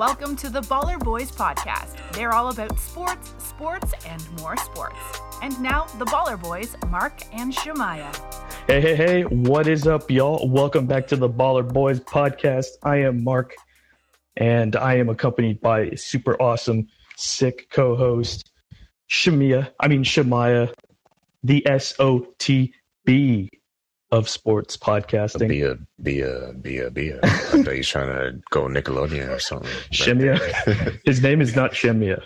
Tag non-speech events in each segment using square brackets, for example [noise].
Welcome to the Baller Boys podcast. They're all about sports, sports, and more sports. And now, the Baller Boys, Mark and Shemaya. Hey, hey, hey, what is up, y'all? Welcome back to the Baller Boys podcast. I am Mark, and I am accompanied by super awesome, sick co host, Shamia. I mean, Shemaya, the SOTB of sports podcasting. Be a be a be a be a. I thought he's trying to go Nickelodeon or something. Shemia. [laughs] His name is not Shemia.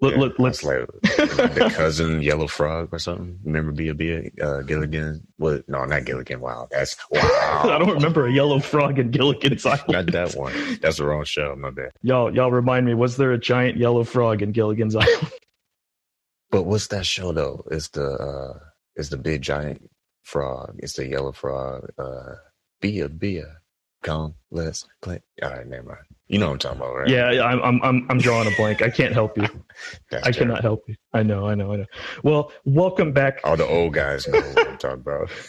Look, Yeah, look, let's that's like the cousin Yellow Frog or something. Remember Bia Bia uh, Gilligan? What? No, not Gilligan. Wow, that's [laughs] wow. I don't remember a yellow frog in Gilligan's Island. not that one. That's the wrong show. My bad. Y'all, y'all remind me. Was there a giant yellow frog in Gilligan's Island? But what's that show though? Is the uh, it's the big giant frog. It's the yellow frog. Uh, be a, come let's play. All right, never mind. You know what I'm talking about, right? Yeah, I'm, I'm, I'm, I'm drawing a blank. I can't help you. [laughs] That's I terrible. cannot help you. I know, I know, I know. Well, welcome back. All the old guys know what I'm talking about. [laughs]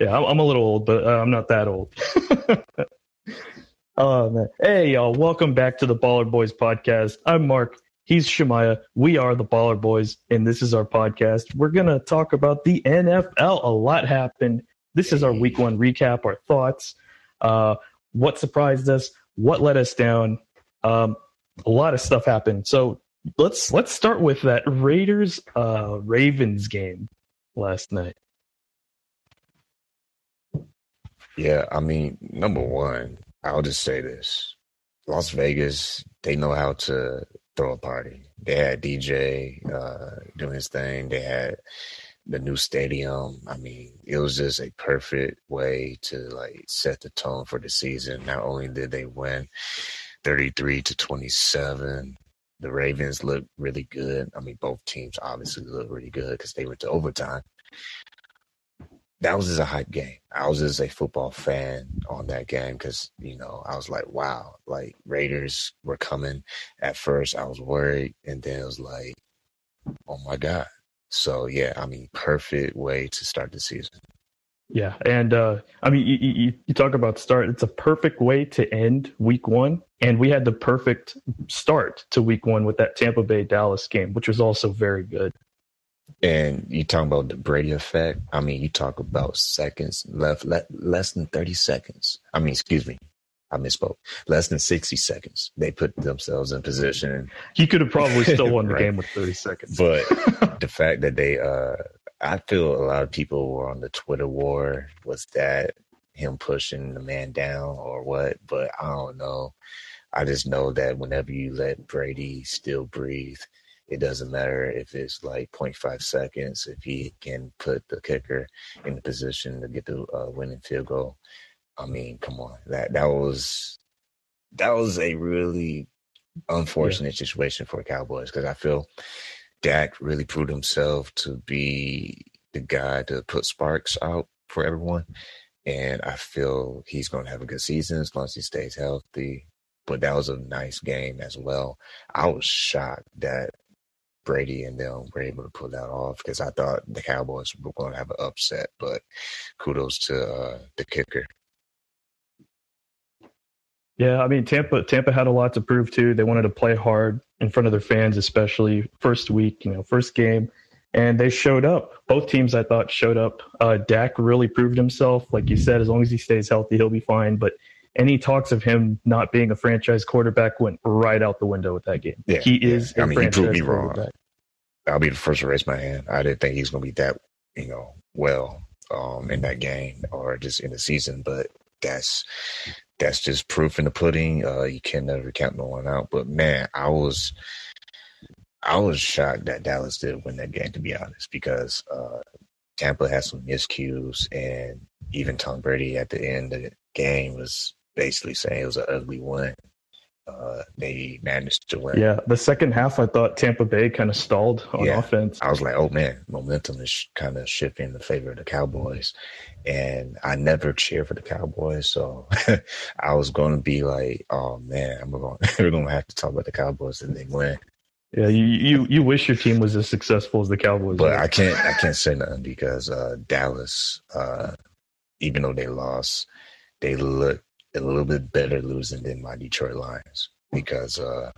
Yeah, I'm, I'm a little old, but uh, I'm not that old. [laughs] oh man, hey y'all, welcome back to the Baller Boys podcast. I'm Mark. He's Shemaya. We are the Baller Boys, and this is our podcast. We're gonna talk about the NFL. A lot happened. This is our Week One recap, our thoughts, uh, what surprised us, what let us down. Um, a lot of stuff happened. So let's let's start with that Raiders uh, Ravens game last night. Yeah, I mean, number one, I'll just say this. Las Vegas, they know how to throw a party. They had DJ uh, doing his thing. They had the new stadium. I mean, it was just a perfect way to like set the tone for the season. Not only did they win 33 to 27, the Ravens looked really good. I mean, both teams obviously looked really good because they went to overtime that was just a hype game. I was just a football fan on that game because you know I was like, wow, like Raiders were coming. At first, I was worried, and then it was like, oh my god. So yeah, I mean, perfect way to start the season. Yeah, and uh, I mean, you, you, you talk about start. It's a perfect way to end Week One, and we had the perfect start to Week One with that Tampa Bay Dallas game, which was also very good. And you talk about the Brady effect. I mean, you talk about seconds left, le- less than thirty seconds. I mean, excuse me, I misspoke. Less than sixty seconds. They put themselves in position He could have probably [laughs] still won the Right. game with 30 seconds. But [laughs] the fact that they, uh, I feel a lot of people were on the Twitter war. Was that him pushing the man down or what? But I don't know. I just know that whenever you let Brady still breathe, it doesn't matter if it's like 0.5 seconds. If he can put the kicker in the position to get the uh, winning field goal, I mean, come on, that that was that was a really unfortunate situation for Cowboys because I feel Dak really proved himself to be the guy to put sparks out for everyone. And I feel he's going to have a good season as long as he stays healthy. But that was a nice game as well. I was shocked that Brady and them were able to pull that off because I thought the Cowboys were going to have an upset. But kudos to uh, the kicker. Yeah, I mean Tampa Tampa had a lot to prove too. They wanted to play hard in front of their fans, especially first week, you know, first game. And they showed up. Both teams I thought showed up. Uh Dak really proved himself. Like you said, as long as he stays healthy, he'll be fine. But any talks of him not being a franchise quarterback went right out the window with that game. Yeah, he is yeah. a I mean, he proved me wrong. I'll be the first to raise my hand. I didn't think he was going to be that, you know, well um, in that game or just in the season. But that's that's just proof in the pudding. Uh, you can never count no one out. But man, I was I was shocked that Dallas did win that game. To be honest, because uh, Tampa had some miscues, and even Tom Brady at the end of the game was basically saying it was an ugly one. Uh, they managed to win. Yeah, the second half I thought Tampa Bay kind of stalled on Yeah. offense. I was like, oh man, momentum is kind of shifting in the favor of the Cowboys. And I never cheer for the Cowboys. So [laughs] I was going to be like, oh man, I'm going, [laughs] we're going to have to talk about the Cowboys and they win. Yeah, you, you you wish your team was as successful as the Cowboys. But were. I can't, I can't say nothing because uh, Dallas, uh, even though they lost, they look a little bit better losing than my Detroit Lions. because uh,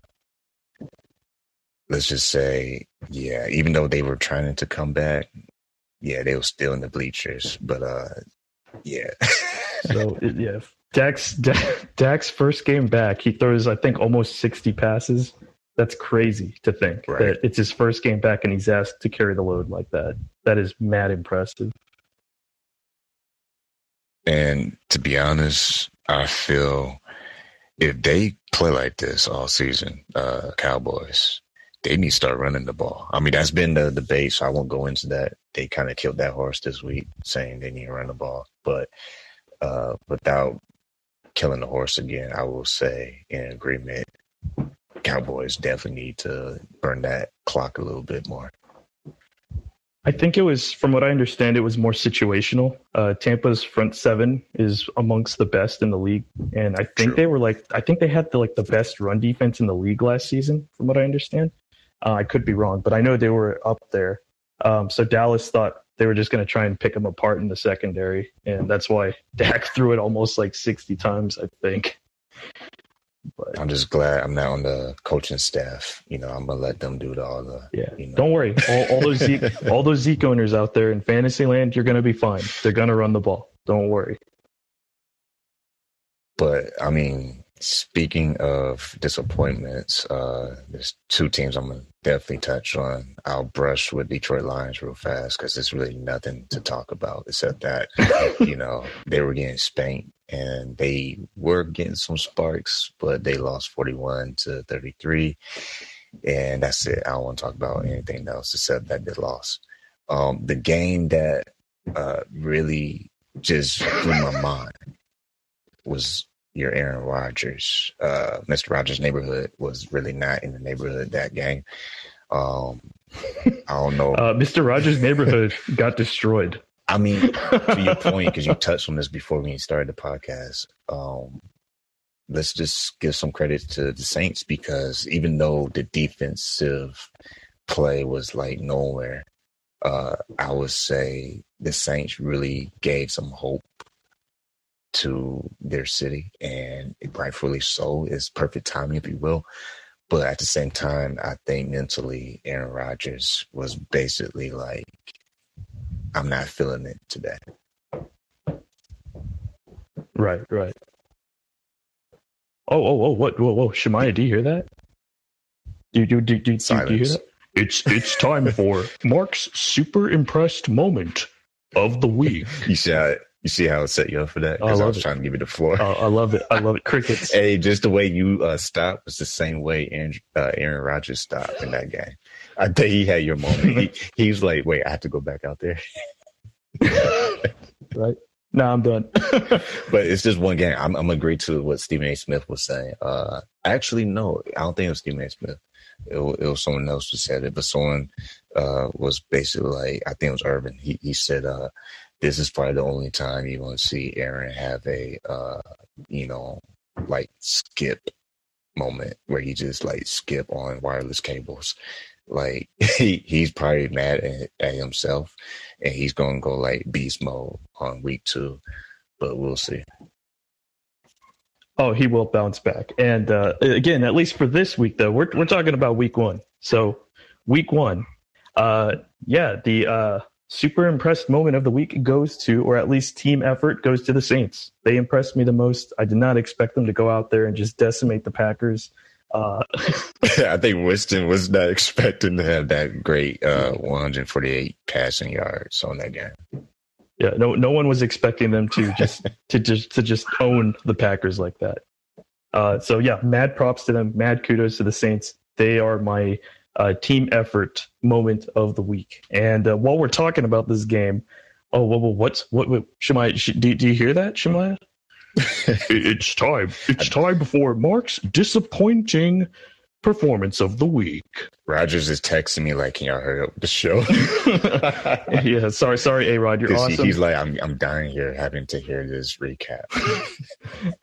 let's just say, yeah, even though they were trying to come back, yeah, they were still in the bleachers. But uh, yeah. so [laughs] yeah, Dax [laughs] Dak's first game back, he throws I think almost sixty passes. That's crazy to think right. that it's his first game back and he's asked to carry the load like that. That is mad impressive. And to be honest, I feel if they play like this all season, uh, Cowboys, they need to start running the ball. I mean, that's been the debate, so I won't go into that. They kind of killed that horse this week, saying they need to run the ball. But uh, without killing the horse again, I will say in agreement, Cowboys definitely need to burn that clock a little bit more. I think it was, from what I understand, it was more situational. Uh, Tampa's front seven is amongst the best in the league, and I think True. they were like, I think they had the like the best run defense in the league last season, from what I understand. Uh, I could be wrong, but I know they were up there. Um, so Dallas thought they were just going to try and pick them apart in the secondary, and that's why [laughs] Dak threw it almost like sixty times, I think. But I'm just glad I'm not on the coaching staff. You know, I'm gonna let them do all the. Yeah. You know. Don't worry. All, all those Zeke, [laughs] all those Zeke owners out there in Fantasyland, you're gonna be fine. They're gonna run the ball. Don't worry. But I mean, speaking of disappointments, uh, there's two teams I'm gonna definitely touch on. I'll brush with Detroit Lions real fast because there's really nothing to talk about except that [laughs] you know they were getting spanked and they were getting some sparks, but they lost 41 to 33. And that's it. I don't want to talk about anything else except that they lost. Um, the game that uh, really just blew my mind was your Aaron Rodgers. Uh, Mr. Rogers' neighborhood was really not in the neighborhood that game. Um, I don't know. Uh, Mr. Rogers' neighborhood got destroyed. I mean, to your [laughs] point, because you touched on this before we started the podcast, um, let's just give some credit to the Saints because even though the defensive play was like nowhere, uh, I would say the Saints really gave some hope to their city, and rightfully so. It's perfect timing, if you will. But at the same time, I think mentally, Aaron Rodgers was basically like, I'm not feeling it today. Right, right. Oh, oh, oh, what, whoa, whoa, Shemaya, do you hear that? Do, do, do, do, do, do you hear that? It's it's time for Mark's super impressed moment of the week. You see how you see how it set you up for that? Because I, I, was it. trying to give you the floor. Uh, I love it. I love it. Crickets. [laughs] hey, just the way you uh, stopped was the same way Aaron, uh, Aaron Rodgers stopped in that game. I think he had your moment. he, [laughs] he was like, "Wait, I have to go back out there." [laughs] right. No, I'm done. but it's just one game. I'm, I'm agree to what Stephen A. Smith was saying. Uh, actually, no, I don't think it was Stephen A. Smith. It, it was someone else who said it, but someone uh, was basically like, I think it was Urban. He he said, uh, "This is probably the only time you're going to see Aaron have a, uh, you know, like skip moment where he just like skip on wireless cables like [laughs] he he's probably mad at, at himself, and he's gonna go like beast mode on week two, but we'll see. Oh, he will bounce back. And uh, again, at least for this week, though, we're we're talking about week one. So week one, uh, yeah, the uh, super impressed moment of the week goes to, or at least team effort goes to the Saints. They impressed me the most. I did not expect them to go out there and just decimate the Packers. Uh, [laughs] I think Winston was not expecting to have that great uh, 148 passing yards on that game. Yeah, no, no one was expecting them to just [laughs] to just to just own the Packers like that. Uh, so yeah, mad props to them. Mad kudos to the Saints. They are my uh, team effort moment of the week. And uh, while we're talking about this game, oh, well, well what's what? what Shemaya, sh- do, do you hear that, Shemaya? [laughs] it's time. It's time for Mark's disappointing performance of the week. Rodgers is texting me like, "Can y'all hurry up the show?" [laughs] [laughs] yeah, sorry, sorry, A Rod, you're awesome. He, he's like, "I'm, I'm dying here, having to hear this recap."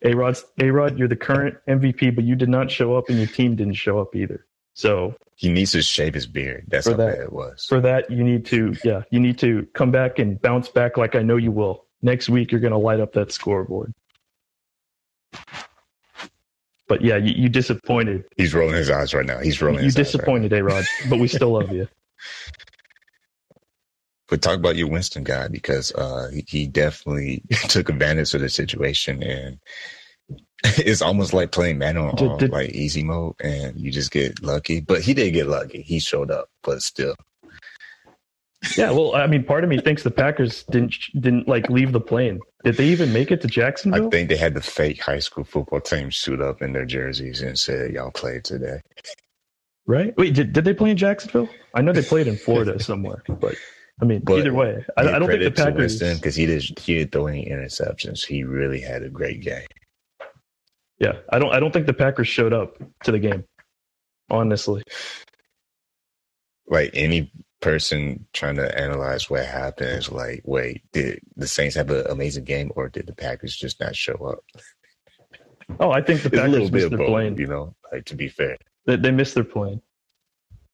A Rod, A Rod, you're the current MVP, but you did not show up, and your team didn't show up either. So he needs to shave his beard. That's how that, bad it was. For that, you need to, yeah, you need to come back and bounce back like I know you will. Next week, you're going to light up that scoreboard. But yeah, you, you disappointed. He's rolling his eyes right now. He's rolling. You disappointed, right A Rod, but we still love you. [laughs] But talk about your Winston guy because uh, he, he definitely [laughs] took advantage of the situation, and [laughs] it's almost like playing man on, did, did, like easy mode, and you just get lucky. But he did get lucky; he showed up, but still. Yeah, well, I mean, part of me thinks the Packers didn't didn't like leave the plane. Did they even make it to Jacksonville? I think they had the fake high school football team suit up in their jerseys and said, "Y'all played today." Right? Wait, did did they play in Jacksonville? I know they played in Florida [laughs] somewhere, but I mean, but either way, I, I, don't think the Packers because he did he didn't throw any interceptions. He really had a great game. Yeah, I don't I don't think the Packers showed up to the game. Honestly, like any person trying to analyze what happened is like, wait, did the Saints have an amazing game, or did the Packers just not show up? Oh, I think the Packers missed their both, plane. You know, like to be fair, they, they missed their plane.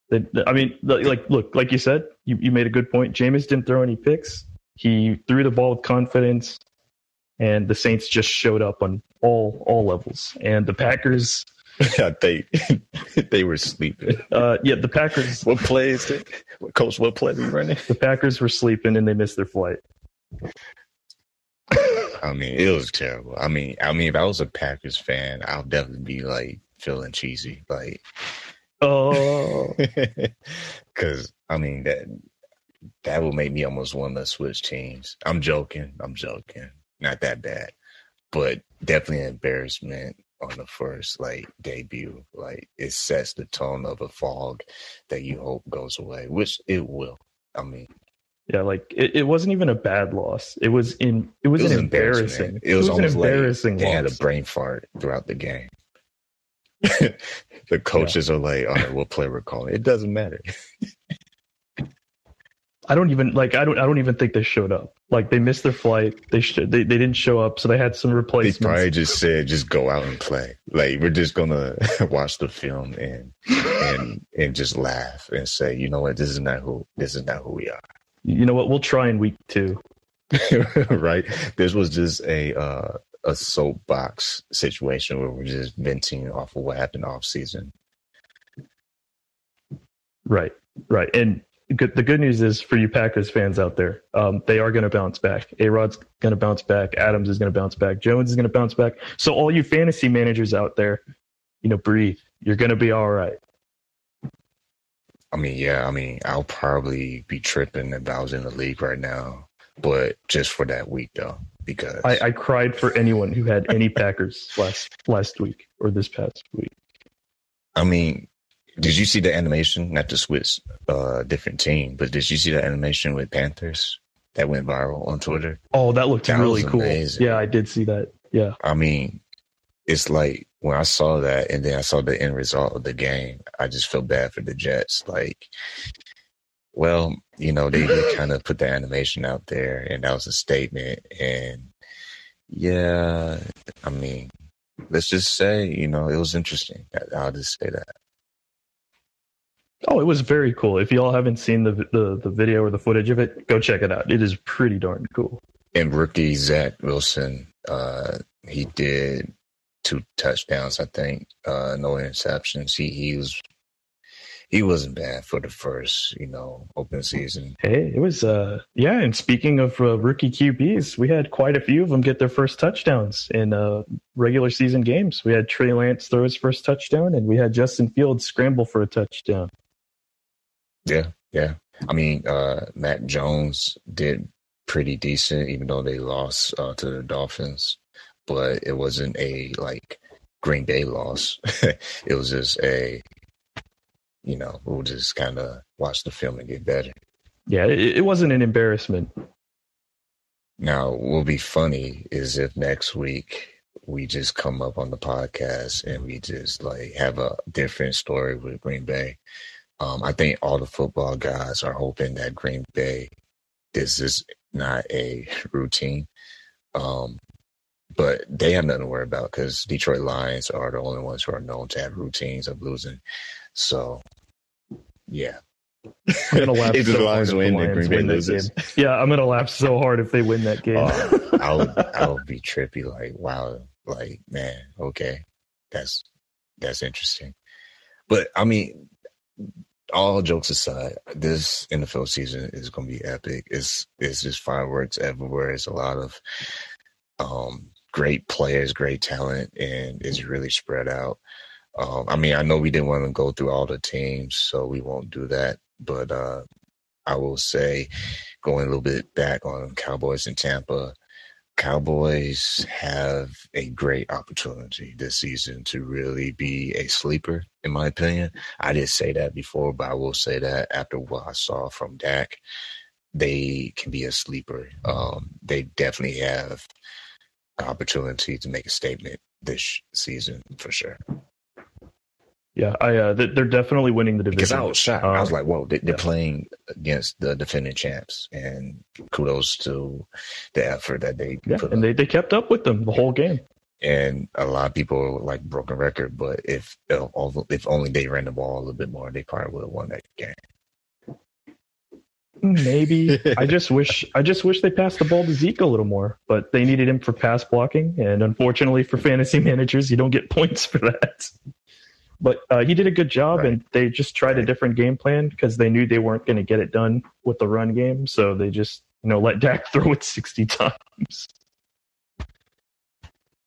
They, I mean, like, look, like you said, you, you made a good point. Jameis didn't throw any picks. He threw the ball with confidence, and the Saints just showed up on all all levels. And the Packers, [laughs] yeah, they [laughs] they were sleeping. [laughs] Uh, yeah, the Packers. what plays? What coach? What play were running? The Packers were sleeping, and they missed their flight. I mean, it was terrible. I mean, I mean, if I was a Packers fan, I'll definitely be like feeling cheesy, like Oh, because I mean that that will make me almost want to switch teams. I'm joking. I'm joking. Not that bad, but definitely an embarrassment on the first like debut. Like it sets the tone of a fog that you hope goes away, which it will. I mean, yeah, like it, it wasn't even a bad loss. It was in it was, it was an embarrassing. It was, it was almost an embarrassing. Like they had a brain fart throughout the game. [laughs] the coaches yeah. are like, all right, we'll play we're calling. It doesn't matter. [laughs] I don't even like. I don't. I don't even think they showed up. Like they missed their flight. They sh- they they didn't show up, so they had some replacements. They probably just said, "Just go out and play." Like we're just gonna [laughs] watch the film and and and just laugh and say, "You know what? This is not who. This is not who we are." You know what? We'll try in week two. [laughs] right. This was just a uh, a soapbox situation where we're just venting off of what happened off season. Right, right, and good, the good news is for you Packers fans out there, um, they are going to bounce back. A Rod's going to bounce back. Adams is going to bounce back. Jones is going to bounce back. So all you fantasy managers out there, you know, breathe. You're going to be all right. I mean, yeah, I mean, I'll probably be tripping if I was in the league right now, but just for that week though because I, I cried for anyone who had any Packers last last week or this past week. I mean, did you see the animation? Not to switch uh, different team, but did you see the animation with Panthers that went viral on Twitter? Oh, that looked that really cool. Amazing. Yeah, I did see that. Yeah. I mean, it's like when I saw that and then I saw the end result of the game, I just felt bad for the Jets. Like, well, you know, they, they kind of put the animation out there and that was a statement. And yeah, I mean, let's just say, you know, it was interesting. I'll just say that. Oh, it was very cool. If y'all haven't seen the, the the video or the footage of it, go check it out. It is pretty darn cool. And rookie Zach Wilson, uh, he did two touchdowns, I think, uh, no interceptions. He he was he wasn't bad for the first, you know, open season. Hey, it was, uh, yeah. And speaking of uh, rookie QBs, we had quite a few of them get their first touchdowns in uh, regular season games. We had Trey Lance throw his first touchdown, and we had Justin Fields scramble for a touchdown. Yeah, yeah. I mean, uh, Mac Jones did pretty decent, even though they lost uh, to the Dolphins. But it wasn't a like Green Bay loss. [laughs] it was just a you know, we'll just kind of watch the film and get better. Yeah, it, it wasn't an embarrassment. Now, what will be funny is if next week we just come up on the podcast and we just like have a different story with Green Bay. Um, I think all the football guys are hoping that Green Bay, this is not a [laughs] routine. Um, but they have nothing to worry about because Detroit Lions are the only ones who are known to have routines of losing. So, yeah. I'm gonna laugh [laughs] if so the Lions win, the Green Bay loses. Yeah, I'm gonna laugh so hard if they win that [laughs] game. uh, I'll I'll be trippy. Like, wow, like man, okay. that's that's interesting. But I mean, all jokes aside, this NFL season is going to be epic. It's it's just fireworks everywhere. It's a lot of um, great players, great talent, and it's really spread out. Um, I mean, I know we didn't want to go through all the teams, so we won't do that. But uh, I will say, going a little bit back on Cowboys in Tampa, Cowboys have a great opportunity this season to really be a sleeper, in my opinion. I didn't say that before, but I will say that after what I saw from Dak, they can be a sleeper. Um, they definitely have opportunity to make a statement this season for sure. Yeah, I uh, they're definitely winning the division. Because I was shocked. I was Um, like, "Whoa!" They, they're yeah. playing against the defending champs, and kudos to the effort that they yeah, put. and up. they, they kept up with them the whole game. and a lot of people were like broken record, but if if all- if only they ran the ball a little bit more, they probably would have won that game. Maybe [laughs] I just wish I just wish they passed the ball to Zeke a little more, but they needed him for pass blocking, and unfortunately for fantasy [laughs] managers, you don't get points for that. But uh, he did a good job, Right. and they just tried a different game plan because they knew they weren't going to get it done with the run game, so they just you know let [laughs] Dak throw it sixty times.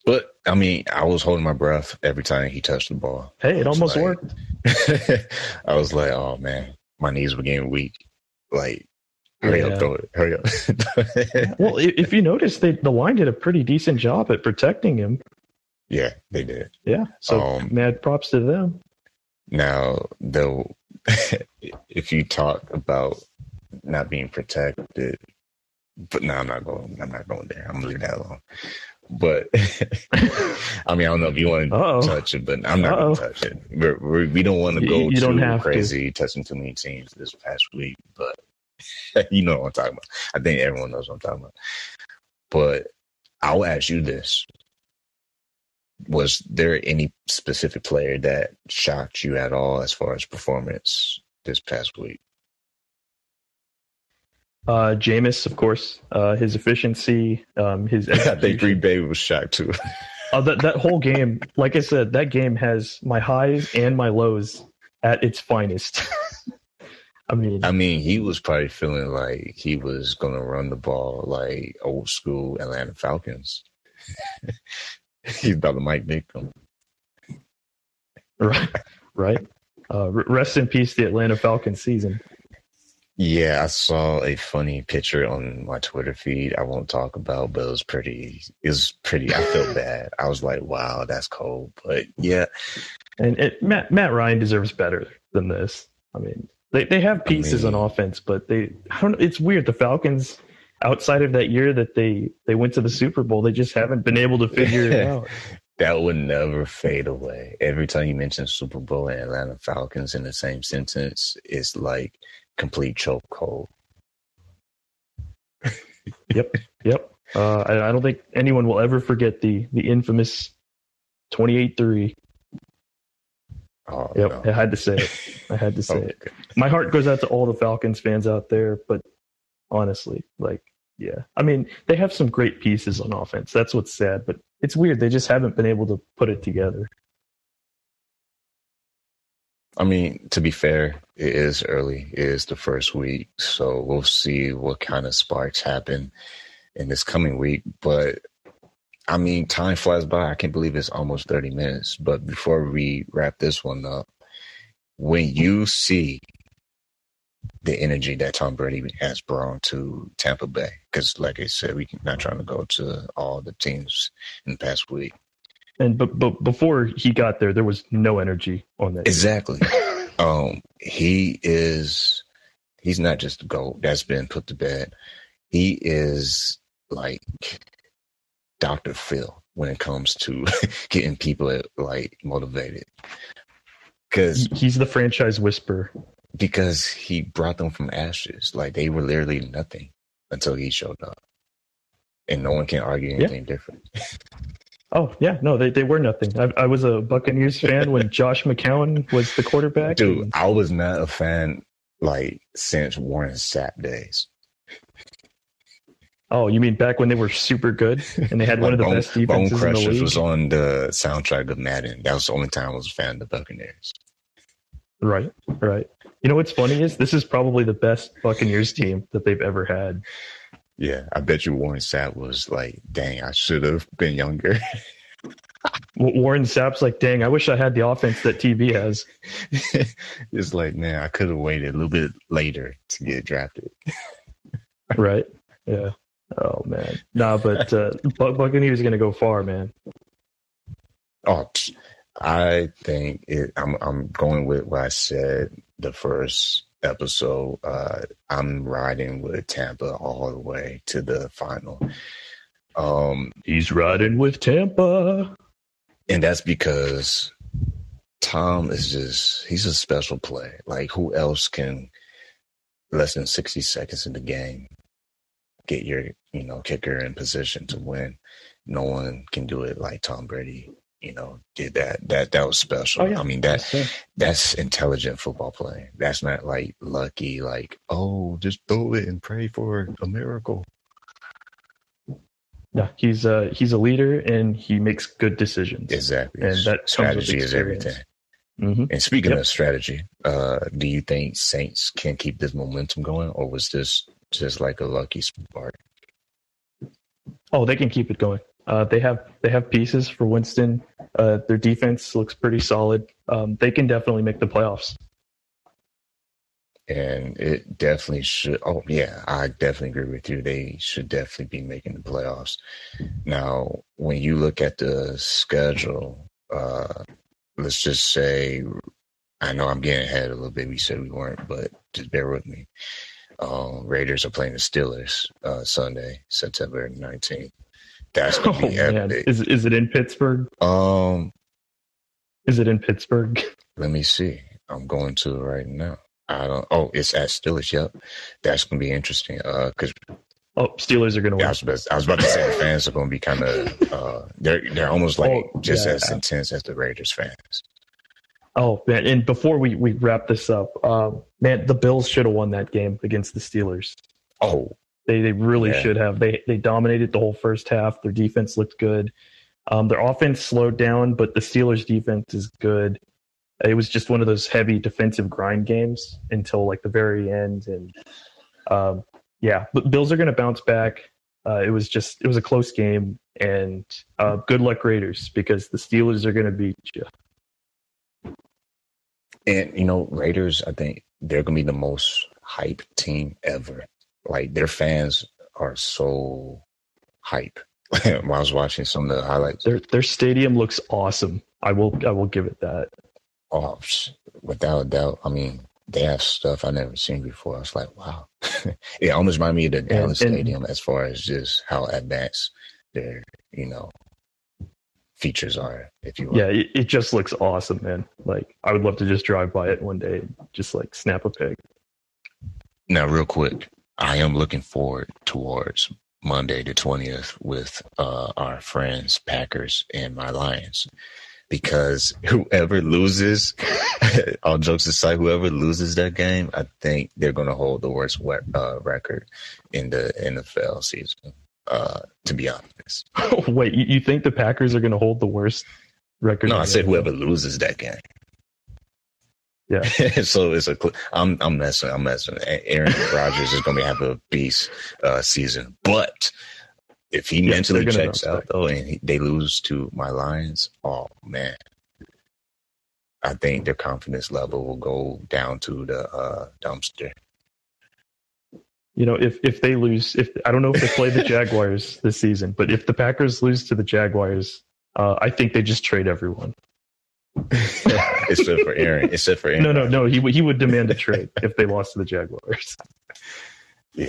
But I mean, I was holding my breath every time he touched the ball. Hey, it almost like- worked. [laughs] I was like, "Oh man, my knees were getting weak." Like, hurry Yeah. up, throw it, hurry up. [laughs] Well, if you notice, they, the line did a pretty decent job at protecting him. Yeah, they did. Yeah, so Um, mad props to them. Now, though, [laughs] if you talk about not being protected, but no, I'm not going. I'm not going there. I'm gonna that alone. But [laughs] I mean, I don't know if you want to Uh-oh. touch it, but I'm not going to touch it. We're, we're, we don't want to You- go you don't too have to. crazy touching too many teams this past week. But [laughs] you know what I'm talking about. I think everyone knows what I'm talking about. But I'll ask you this: Was there any specific player that shocked you at all as far as performance this past week? Uh, Jameis, of course, uh, his efficiency, um, his [laughs] I think. Green Bay was shocked too. [laughs] Uh, that that whole game, like I said, that game has my highs and my lows at its finest. [laughs] I mean, I mean, he was probably feeling like he was to run the ball like old school Atlanta Falcons. [laughs] He's about to Mike Vick them. right, right. Uh, rest in peace, the Atlanta Falcons season. Yeah, I saw a funny picture on my Twitter feed. I won't talk about, but it was pretty. It was pretty. I felt [laughs] bad. I was like, "Wow, that's cold." But yeah, And it, Matt Matt Ryan deserves better than this. I mean, they they have pieces mean- on offense, but they I don't know. It's weird. The Falcons, outside of that year that they they went to the Super Bowl, they just haven't been able to figure it [laughs] out. that would never fade away. Every time you mention Super Bowl and Atlanta Falcons in the same sentence, it's like complete chokehold. [laughs] Yep. Yep. Uh, I, I don't think anyone will ever forget the the infamous twenty eight three. Oh, Yep. no. I had to say it. I had to [laughs] say Oh, it. My heart goes out to all the Falcons fans out there, but honestly, like, yeah. I mean, they have some great pieces on offense. That's what's sad, but it's weird. They just haven't been able to put it together. I mean, to be fair, it is early. It is the first week, so we'll see what kind of sparks happen in this coming week. But I mean, time flies by. I can't believe it's almost thirty minutes. But before we wrap this one up, when you see the energy that Tom Brady has brought to Tampa Bay, because like I said, we're not trying to go to all the teams in the past week. And but but before he got there, there was no energy on that. Exactly. [laughs] um, he is. He's not just a goat that's been put to bed. He is like Doctor Phil when it comes to [laughs] getting people like motivated. Because He's the franchise whisperer. Because he brought them from ashes, like they were literally nothing until he showed up, and no one can argue anything different. Oh yeah, no, they, they were nothing. I, I was a Buccaneers fan when Josh McCown was the quarterback. Dude, and- I was not a fan like since Warren Sapp days. Oh, you mean back when they were super good and they had one of the Bone, best Bone defenses in the league? was on the soundtrack of Madden. That was the only time I was a fan of the Buccaneers. Right, right. You know what's funny is this is probably the best Buccaneers team that they've ever had. Yeah, I bet you Warren Sapp was like, "Dang, I should have been younger." [laughs] Warren Sapp's like, dang, I wish I had the offense that TB has. [laughs] it's like, man, I could have waited a little bit later to get drafted. [laughs] Right. Yeah. Oh man. Nah, but uh, Buc- Buccaneers going to go far, man. Oh, I think it, I'm I'm going with what I said the first episode. Uh, I'm riding with Tampa all the way to the final. Um, He's riding with Tampa. and that's because Tom is just he's a special play. Like who else can less than 60 seconds in the game get your, you know, kicker in position to win? No one can do it like Tom Brady, you know, did that. That that was special. Oh, yeah. I mean that that's intelligent football play. That's not like lucky, like, oh, just throw it and pray for a miracle. Yeah, he's uh he's a leader and he makes good decisions. Exactly. And that strategy is everything. hmm And speaking Yep. of strategy, uh, do you think Saints can keep this momentum going, or was this just like a lucky spark? Oh, they can keep it going. Uh, they have they have pieces for Winston. Uh, their defense looks pretty solid. Um, they can definitely make the playoffs. And it definitely should. Oh, yeah, I definitely agree with you. They should definitely be making the playoffs. Now, when you look at the schedule, uh, let's just say, I know I'm getting ahead a little bit. We said we weren't, but just bear with me. Um, Raiders are playing the Steelers uh, Sunday, September 19th. That's [laughs] Oh gonna man, epic. is is it in Pittsburgh? Um, Is it in Pittsburgh? let me see. I'm going to right now. I don't. Oh, it's at Steelers. Yep, that's gonna be interesting. Uh, because Oh, Steelers are going to I win. was about, I was about to say the fans are gonna be kind of. Uh, they're they're almost like Oh, just yeah. as intense as the Raiders fans. Oh man, and before we we wrap this up, um, man, the Bills should have won that game against the Steelers. Oh, They they really Yeah. should have. They they dominated the whole first half. Their defense looked good. Um, their offense slowed down, but the Steelers' defense is good. It was just one of those heavy defensive grind games until like the very end, and um, yeah, but Bills are going to bounce back. Uh, it was just it was a close game, and uh, good luck Raiders because the Steelers are going to beat you. and you know Raiders. I think they're gonna be the most hype team ever. Like their fans are so hype. [laughs] when I was watching some of the highlights, Their their stadium looks awesome. I will I will give it that. oh, without a doubt. I mean, they have stuff I never seen before. I was like, wow. [laughs] it almost reminded me of the Dallas and- Stadium as far as just how advanced their, you know, features are, if you will. Yeah, it, it just looks awesome, man. Like I would love to just drive by it one day, and just like snap a pic. Now, real quick, I am looking forward towards Monday the twentieth with uh, our friends Packers and my Lions, because [laughs] whoever loses, [laughs] all jokes aside, whoever loses that game, I think they're going to hold the worst uh, record in the NFL season. Uh, to be honest, [laughs] Wait, you, you think the Packers are going to hold the worst record? no, I said whoever loses that game. Yeah. [laughs] so it's a. cl- I'm I'm messing. I'm messing. Aaron [laughs] Rodgers is going to have a beast uh, season, but if he Yeah, mentally checks out though, and he, they lose to my Lions, oh man, I think their confidence level will go down to the uh, dumpster. You know, if if they lose, if I don't know if they play the Jaguars [laughs] this season, but if the Packers lose to the Jaguars, uh, I think they just trade everyone. Except for Aaron. Except for Aaron. No, no, no. He would he would demand a trade if they lost to the Jaguars. [laughs] Yeah.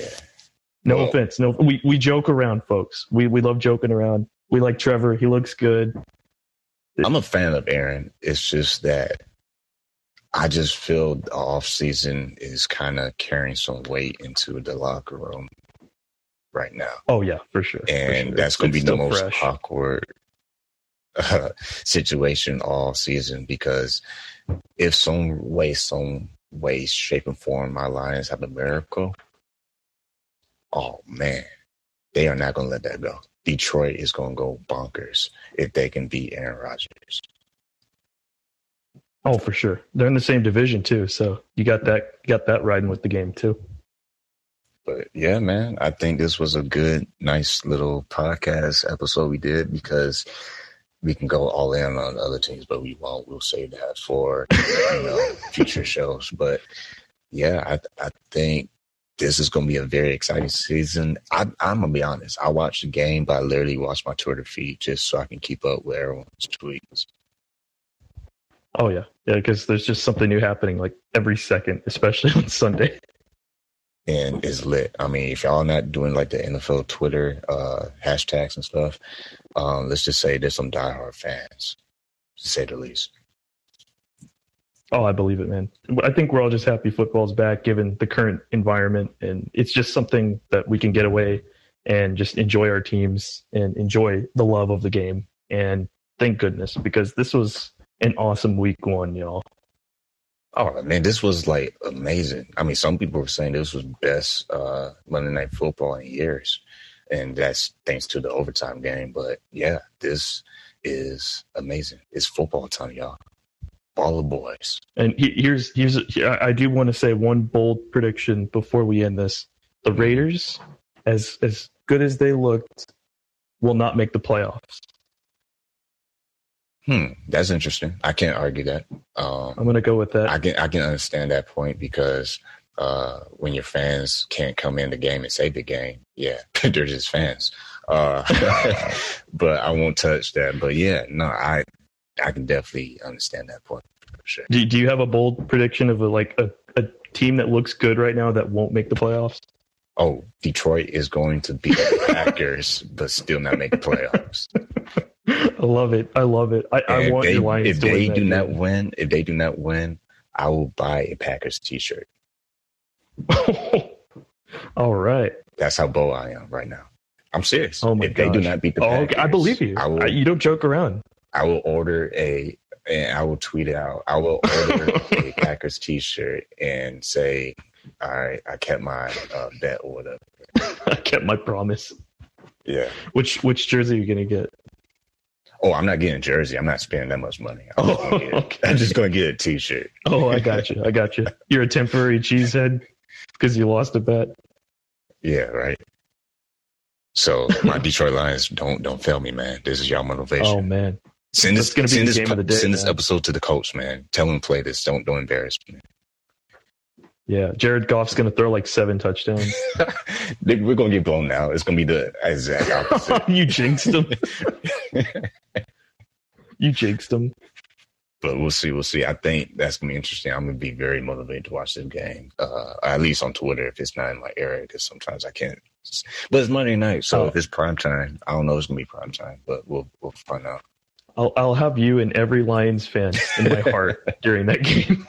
No Well- offense. No, we we joke around, folks. We we love joking around. We like Trevor. He looks good. I'm a fan of Aaron. It's just that I just feel the off season is kind of carrying some weight into the locker room right now, Oh yeah, for sure. for and sure. that's going to be the most fresh. awkward uh, [laughs] situation all season because if some way, some way, shape, and form, my Lions have a miracle, oh man, they are not going to let that go. Detroit is going to go bonkers if they can beat Aaron Rodgers. Oh, for sure. They're in the same division too, so you got that got that riding with the game too. But yeah, man, I think this was a good, nice little podcast episode we did because we can go all in on other teams, but we won't. We'll save that for you know [laughs] future shows. But yeah, I I think this is going to be a very exciting season. I, I'm gonna be honest. I watched the game, but I literally watched my Twitter feed just so I can keep up with everyone's tweets. Oh yeah, yeah, because there's just something new happening like every second, especially on Sunday. And it's lit. I mean, if y'all not doing like the NFL Twitter uh, hashtags and stuff, um, let's just say there's some diehard fans, to say the least. Oh, I believe it, man. I think we're all just happy football's back, given the current environment, and it's just something that we can get away and just enjoy our teams and enjoy the love of the game. And thank goodness, because this was an awesome week one, y'all. Oh man, this was like amazing. I mean, some people were saying this was best uh, Monday Night Football in years, and that's thanks to the overtime game. But yeah, this is amazing. It's football time, y'all. Baller boys. And here's here's I do want to say one bold prediction before we end this: the Raiders, as as good as they looked, will not make the playoffs. Hmm, that's interesting. I can't argue that. Um, I'm gonna go with that. I can I can understand that point because uh, when your fans can't come in the game and save the game, yeah, [laughs] they're just fans. Uh, [laughs] but I won't touch that. But yeah, no, I I can definitely understand that point for sure. Do, do you have a bold prediction of a, like a, a team that looks good right now that won't make the playoffs? Oh, Detroit is going to beat the [laughs] Packers, but still not make the playoffs. [laughs] I love it. I love it. I, I want they, your Lions if to they win do that not game. win, if they do not win, I will buy a Packers T-shirt. [laughs] All right. That's how bold I am right now. I'm serious. Oh my if they do not beat the Oh, Packers, okay. I believe you. I will. I- you don't joke around. I will order a and I will tweet it out. I will order a [laughs] Packers T-shirt and say, "All right, I kept my uh, bet or whatever." I kept my promise. Yeah. Which which jersey are you gonna get? Oh, I'm not getting a jersey. I'm not spending that much money. I'm just gonna get, oh, Okay. I'm just gonna get a T-shirt. Oh, I got you. I got you. You're a temporary cheesehead because you lost a bet. Yeah, right. So my [laughs] Detroit Lions don't don't fail me, man. This is y'all motivation. Oh man, send this that's gonna be send this game of the day, send this episode to the coach, man. Tell him to play this. Don't don't embarrass me. Yeah. Jared Goff's gonna throw like seven touchdowns. [laughs] We're gonna get blown now. It's gonna be the exact opposite. [laughs] you jinxed him. [laughs] You jinxed him. but we'll see. We'll see. I think that's gonna be interesting. I'm gonna be very motivated to watch this game. Uh, at least on Twitter if it's not in my area, because sometimes I can't. But it's Monday night, so Oh. if it's prime time, I don't know. If it's gonna be prime time, but we'll we'll find out. I'll I'll have you and every Lions fan in my heart during that game.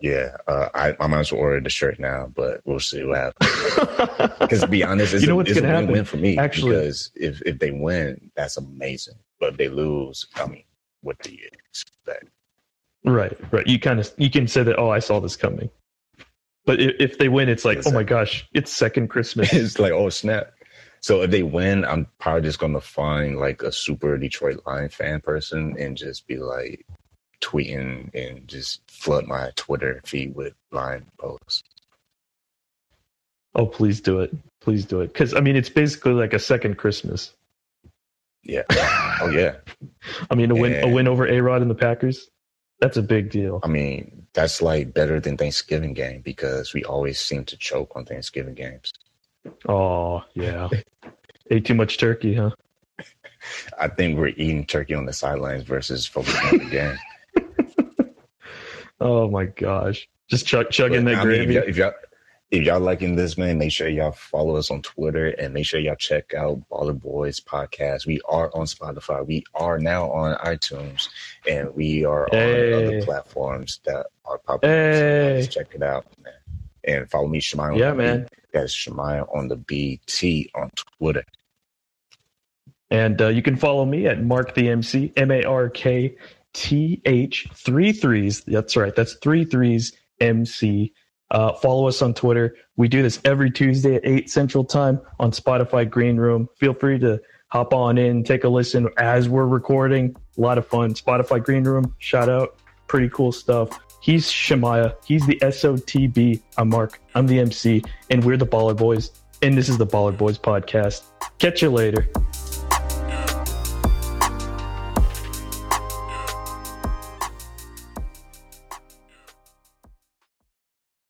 Yeah, uh, I, I might as well order the shirt now, but we'll see what happens. [laughs] Because to be honest, it's You know a, what's gonna happen? win-win for me. Actually- because if if they win, that's amazing. But if they lose, I mean, what do you expect? right, right. You kind of you can say that. Oh, I saw this coming. But if, if they win, it's like, oh my gosh, it's second Christmas. [laughs] it's like, oh snap. So if they win, I'm probably just gonna find like a super Detroit Lion fan person and just be like tweeting and just flood my Twitter feed with Lion posts. Oh, please do it. Please do it. Because I mean, it's basically like a second Christmas. Yeah. oh yeah. [laughs] I mean, a win a win over A Rod and the Packers. That's a big deal. I mean, that's like better than Thanksgiving game because we always seem to choke on Thanksgiving games. Oh yeah. [laughs] Ate too much turkey, huh? I think we're eating turkey on the sidelines versus focusing on the game. [laughs] Oh my gosh. Just chug, chugging that I mean, if gravy. y'all, if y'all if y'all liking this, man, make sure y'all follow us on Twitter and make sure y'all check out Baller Boys podcast. We are on Spotify. We are now on iTunes, and we are Hey. on other platforms that are popular. Hey. So check it out, man. And follow me, Shemai. Yeah, the man. B. That's Shemai on the BT on Twitter. And uh, you can follow me at Mark the MC, M A R K T H, three threes. That's right. That's three threes MC Uh, follow us on Twitter. We do this every Tuesday at 8 Central Time on Spotify Green Room. Feel free to hop on in, take a listen as we're recording. A lot of fun. Spotify Green Room, shout out. Pretty cool stuff. He's Shemaya. He's the SOTB. I'm Mark. I'm the MC, and we're the Baller Boys. And this is the Baller Boys podcast. Catch you later.